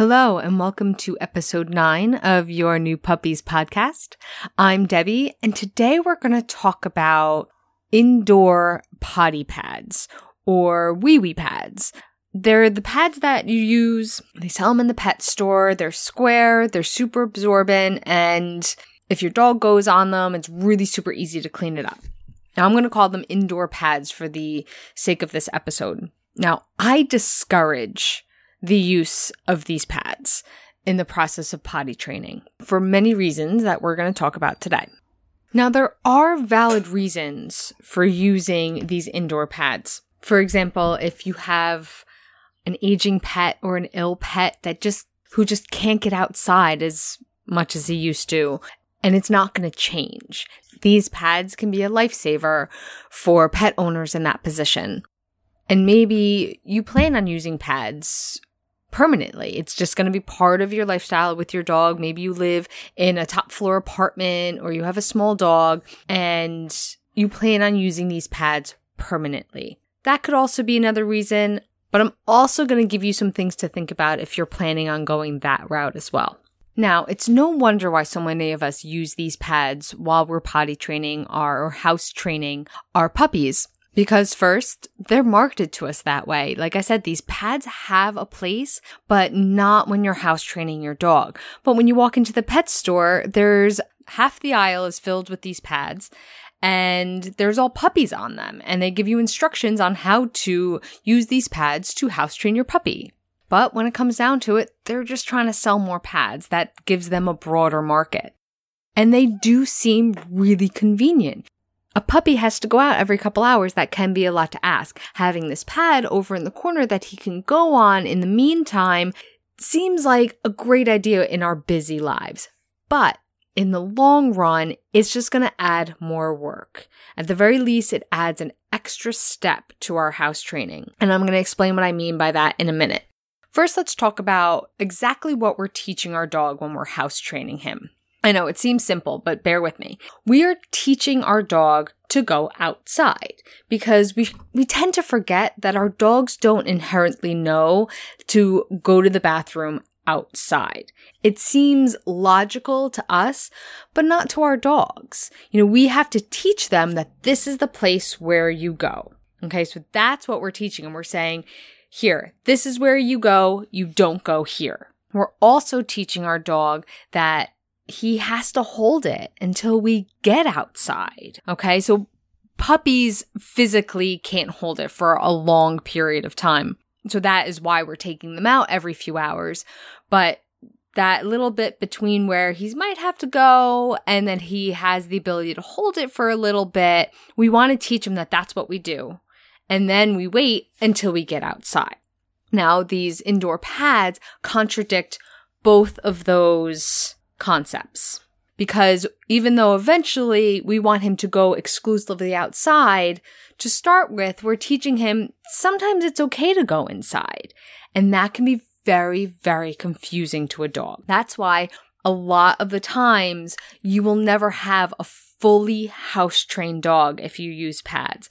Hello, and welcome to episode nine of your new puppies podcast. I'm Debbie, and today we're going to talk about indoor potty pads or wee wee pads. They're the pads that you use, they sell them in the pet store. They're square, they're super absorbent, and if your dog goes on them, it's really super easy to clean it up. Now, I'm going to call them indoor pads for the sake of this episode. Now, I discourage the use of these pads in the process of potty training for many reasons that we're going to talk about today. Now, there are valid reasons for using these indoor pads. For example, if you have an aging pet or an ill pet that just who just can't get outside as much as he used to, and it's not going to change. These pads can be a lifesaver for pet owners in that position. And maybe you plan on using pads permanently. It's just going to be part of your lifestyle with your dog. Maybe you live in a top floor apartment or you have a small dog and you plan on using these pads permanently. That could also be another reason, but I'm also going to give you some things to think about if you're planning on going that route as well. Now, it's no wonder why so many of us use these pads while we're potty training our or house training our puppies because first, they're marketed to us that way. Like I said, these pads have a place, but not when you're house training your dog. But when you walk into the pet store, there's half the aisle is filled with these pads and there's all puppies on them and they give you instructions on how to use these pads to house train your puppy. But when it comes down to it, they're just trying to sell more pads. That gives them a broader market. And they do seem really convenient. A puppy has to go out every couple hours. That can be a lot to ask. Having this pad over in the corner that he can go on in the meantime seems like a great idea in our busy lives. But in the long run, it's just going to add more work. At the very least, it adds an extra step to our house training. And I'm going to explain what I mean by that in a minute. First, let's talk about exactly what we're teaching our dog when we're house training him. I know it seems simple, but bear with me. We are teaching our dog to go outside because we we tend to forget that our dogs don't inherently know to go to the bathroom outside. It seems logical to us, but not to our dogs. You know, we have to teach them that this is the place where you go. Okay, so that's what we're teaching and We're saying, here, this is where you go, you don't go here. We're also teaching our dog that he has to hold it until we get outside. Okay. So puppies physically can't hold it for a long period of time. So that is why we're taking them out every few hours. But that little bit between where he might have to go and then he has the ability to hold it for a little bit, we want to teach him that that's what we do. And then we wait until we get outside. Now, these indoor pads contradict both of those concepts. Because even though eventually we want him to go exclusively outside, to start with, we're teaching him sometimes it's okay to go inside. And that can be very, very confusing to a dog. That's why a lot of the times you will never have a fully house trained dog if you use pads.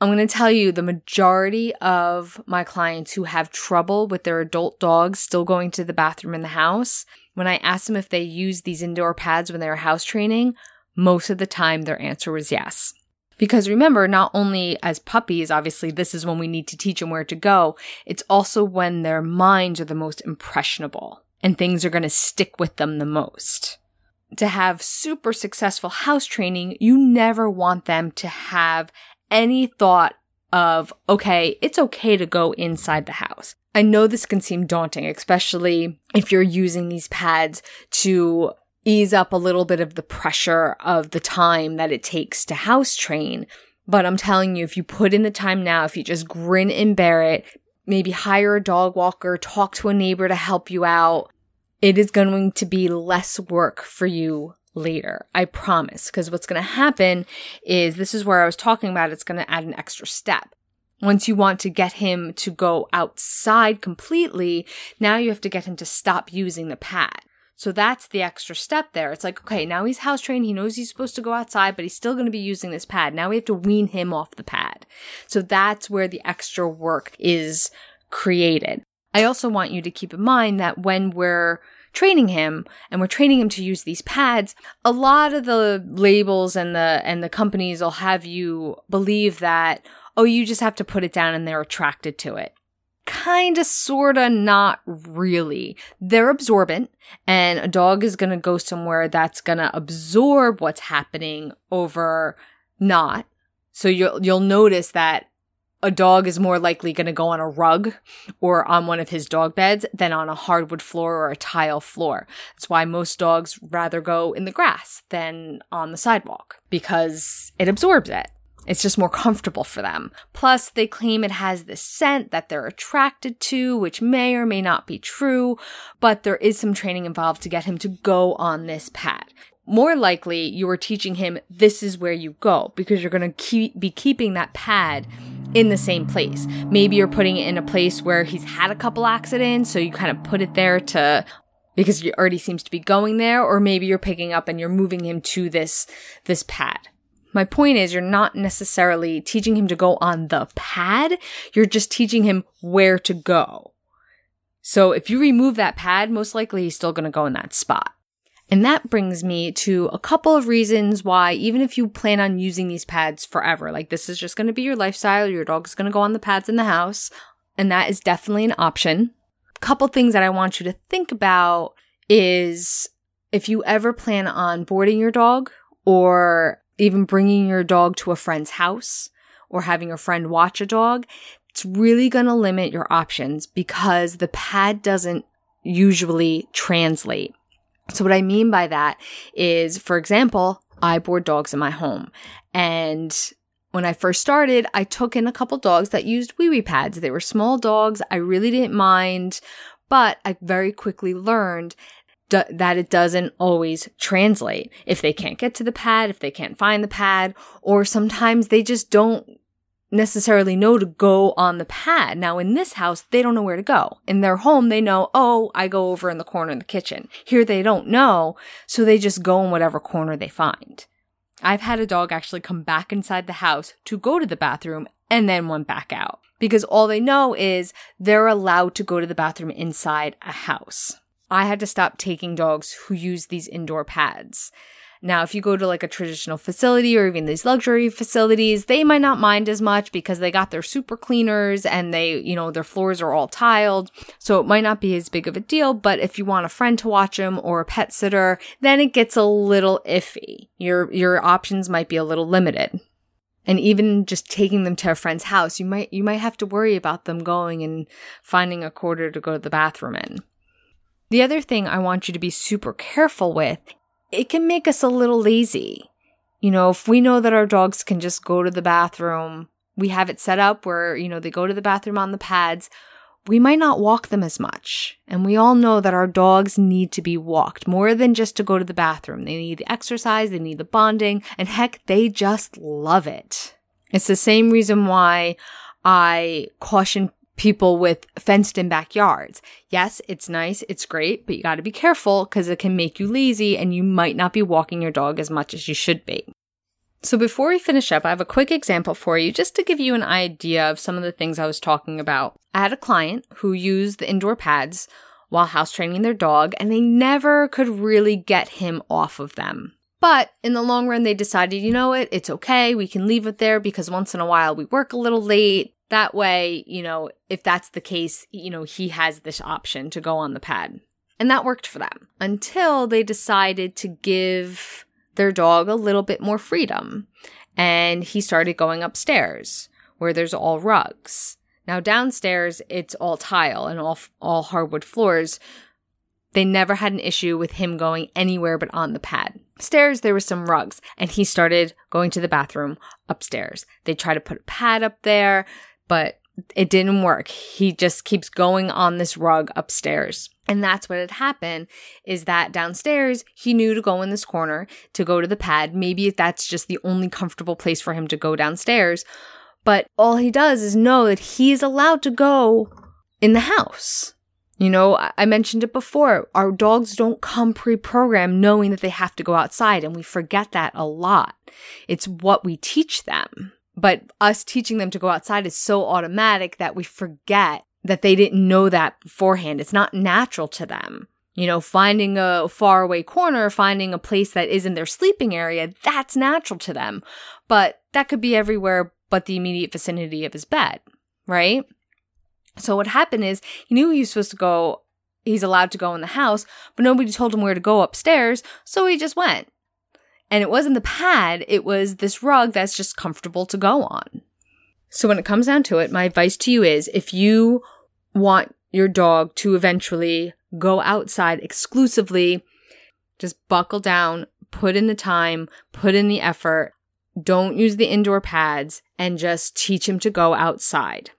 I'm going to tell you the majority of my clients who have trouble with their adult dogs still going to the bathroom in the house, when I asked them if they use these indoor pads when they were house training, most of the time their answer was yes. Because remember, not only as puppies, obviously, this is when we need to teach them where to go, it's also when their minds are the most impressionable and things are going to stick with them the most. To have super successful house training, you never want them to have any thought of, okay, it's okay to go inside the house. I know this can seem daunting, especially if you're using these pads to ease up a little bit of the pressure of the time that it takes to house train. But I'm telling you, if you put in the time now, if you just grin and bear it, maybe hire a dog walker, talk to a neighbor to help you out. It is going to be less work for you later. I promise. Because what's going to happen is this is where I was talking about it's going to add an extra step. Once you want to get him to go outside completely, now you have to get him to stop using the pad. So that's the extra step there. It's like, okay, now he's house trained. He knows he's supposed to go outside, but he's still going to be using this pad. Now we have to wean him off the pad. So that's where the extra work is created. I also want you to keep in mind that when we're training him and we're training him to use these pads, a lot of the labels and the, and the companies will have you believe that, oh, you just have to put it down and they're attracted to it kinda, sorta, not really. They're absorbent, and a dog is gonna go somewhere that's gonna absorb what's happening over not. So you'll, you'll notice that a dog is more likely going to go on a rug or on one of his dog beds than on a hardwood floor or a tile floor. That's why most dogs rather go in the grass than on the sidewalk because it absorbs it. It's just more comfortable for them. Plus, they claim it has this scent that they're attracted to, which may or may not be true, but there is some training involved to get him to go on this pad. More likely, you are teaching him this is where you go because you're going to keep, be keeping that pad in the same place. Maybe you're putting it in a place where he's had a couple accidents, so you kind of put it there to because he already seems to be going there, or maybe you're picking up and you're moving him to this this pad. My point is, you're not necessarily teaching him to go on the pad. You're just teaching him where to go. So if you remove that pad, most likely he's still going to go in that spot. And that brings me to a couple of reasons why, even if you plan on using these pads forever, like this is just going to be your lifestyle, your dog's going to go on the pads in the house, and that is definitely an option. A couple things that I want you to think about is if you ever plan on boarding your dog or even bringing your dog to a friend's house or having a friend watch a dog, it's really going to limit your options because the pad doesn't usually translate. So what I mean by that is, for example, I board dogs in my home and when I first started, I took in a couple dogs that used wee wee pads. They were small dogs. I really didn't mind, but I very quickly learned that it doesn't always translate. If they can't get to the pad, if they can't find the pad, or sometimes they just don't necessarily know to go on the pad. Now in this house, they don't know where to go. In their home, they know, oh, I go over in the corner in the kitchen. Here they don't know, so they just go in whatever corner they find. I've had a dog actually come back inside the house to go to the bathroom and then went back out because all they know is they're allowed to go to the bathroom inside a house. I had to stop taking dogs who use these indoor pads. Now, if you go to like a traditional facility or even these luxury facilities, they might not mind as much because they got their super cleaners and they, you know, their floors are all tiled. So it might not be as big of a deal. But if you want a friend to watch them or a pet sitter, then it gets a little iffy. Your, your options might be a little limited. And even just taking them to a friend's house, you might, you might have to worry about them going and finding a quarter to go to the bathroom in. The other thing I want you to be super careful with, it can make us a little lazy. You know, if we know that our dogs can just go to the bathroom, we have it set up where, you know, they go to the bathroom on the pads, we might not walk them as much. And we all know that our dogs need to be walked more than just to go to the bathroom. They need the exercise, they need the bonding, and heck, they just love it. It's the same reason why I caution people with fenced in backyards. Yes, it's nice, it's great, but you got to be careful because it can make you lazy and you might not be walking your dog as much as you should be. So before we finish up, I have a quick example for you just to give you an idea of some of the things I was talking about. I had a client who used the indoor pads while house training their dog and they never could really get him off of them. But in the long run, they decided, you know what, it's okay. We can leave it there because once in a while we work a little late. That way, you know, if that's the case, you know, he has this option to go on the pad. And that worked for them until they decided to give their dog a little bit more freedom. And he started going upstairs where there's all rugs. Now downstairs, it's all tile and all, all hardwood floors. They never had an issue with him going anywhere but on the pad. Stairs, there were some rugs, and he started going to the bathroom upstairs. They tried to put a pad up there but it didn't work. He just keeps going on this rug upstairs. And that's what had happened is that downstairs, he knew to go in this corner to go to the pad. Maybe that's just the only comfortable place for him to go downstairs. But all he does is know that he is allowed to go in the house. You know, I mentioned it before. Our dogs don't come pre programmed knowing that they have to go outside, and we forget that a lot. It's what we teach them. But us teaching them to go outside is so automatic that we forget that they didn't know that beforehand. It's not natural to them. You know, finding a faraway corner, finding a place that isn't their sleeping area, that's natural to them. But that could be everywhere but the immediate vicinity of his bed, right? So what happened is he knew he was supposed to go, he's allowed to go in the house, but nobody told him where to go upstairs, so he just went. And it wasn't the pad, it was this rug that's just comfortable to go on. So when it comes down to it, my advice to you is if you want your dog to eventually go outside exclusively, just buckle down, put in the time, put in the effort, don't use the indoor pads, and just teach him to go outside.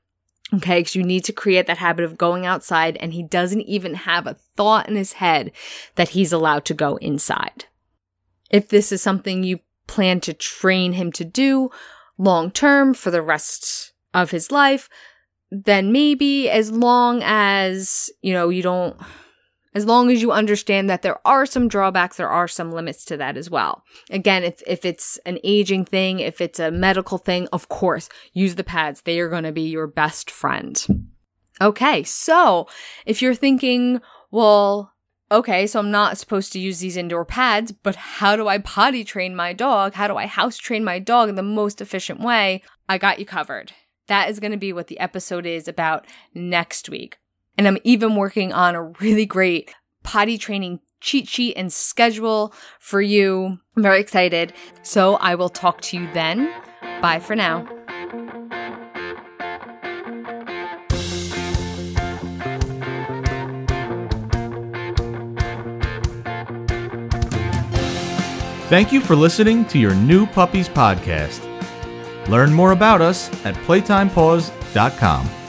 Okay, because you need to create that habit of going outside, and he doesn't even have a thought in his head that he's allowed to go inside. If this is something you plan to train him to do long term for the rest of his life, then maybe as long as, you know, you don't as long as you understand that there are some drawbacks, there are some limits to that as well. Again, if, if it's an aging thing, if it's a medical thing, of course, use the pads. They are going to be your best friend. Okay. So if you're thinking, well, okay, so I'm not supposed to use these indoor pads, but how do I potty train my dog? How do I house train my dog in the most efficient way? I got you covered. That is going to be what the episode is about next week. And I'm even working on a really great potty training cheat sheet and schedule for you. I'm very excited. So I will talk to you then. Bye for now. Thank you for listening to your new Puppies podcast. Learn more about us at playtimepaws.com.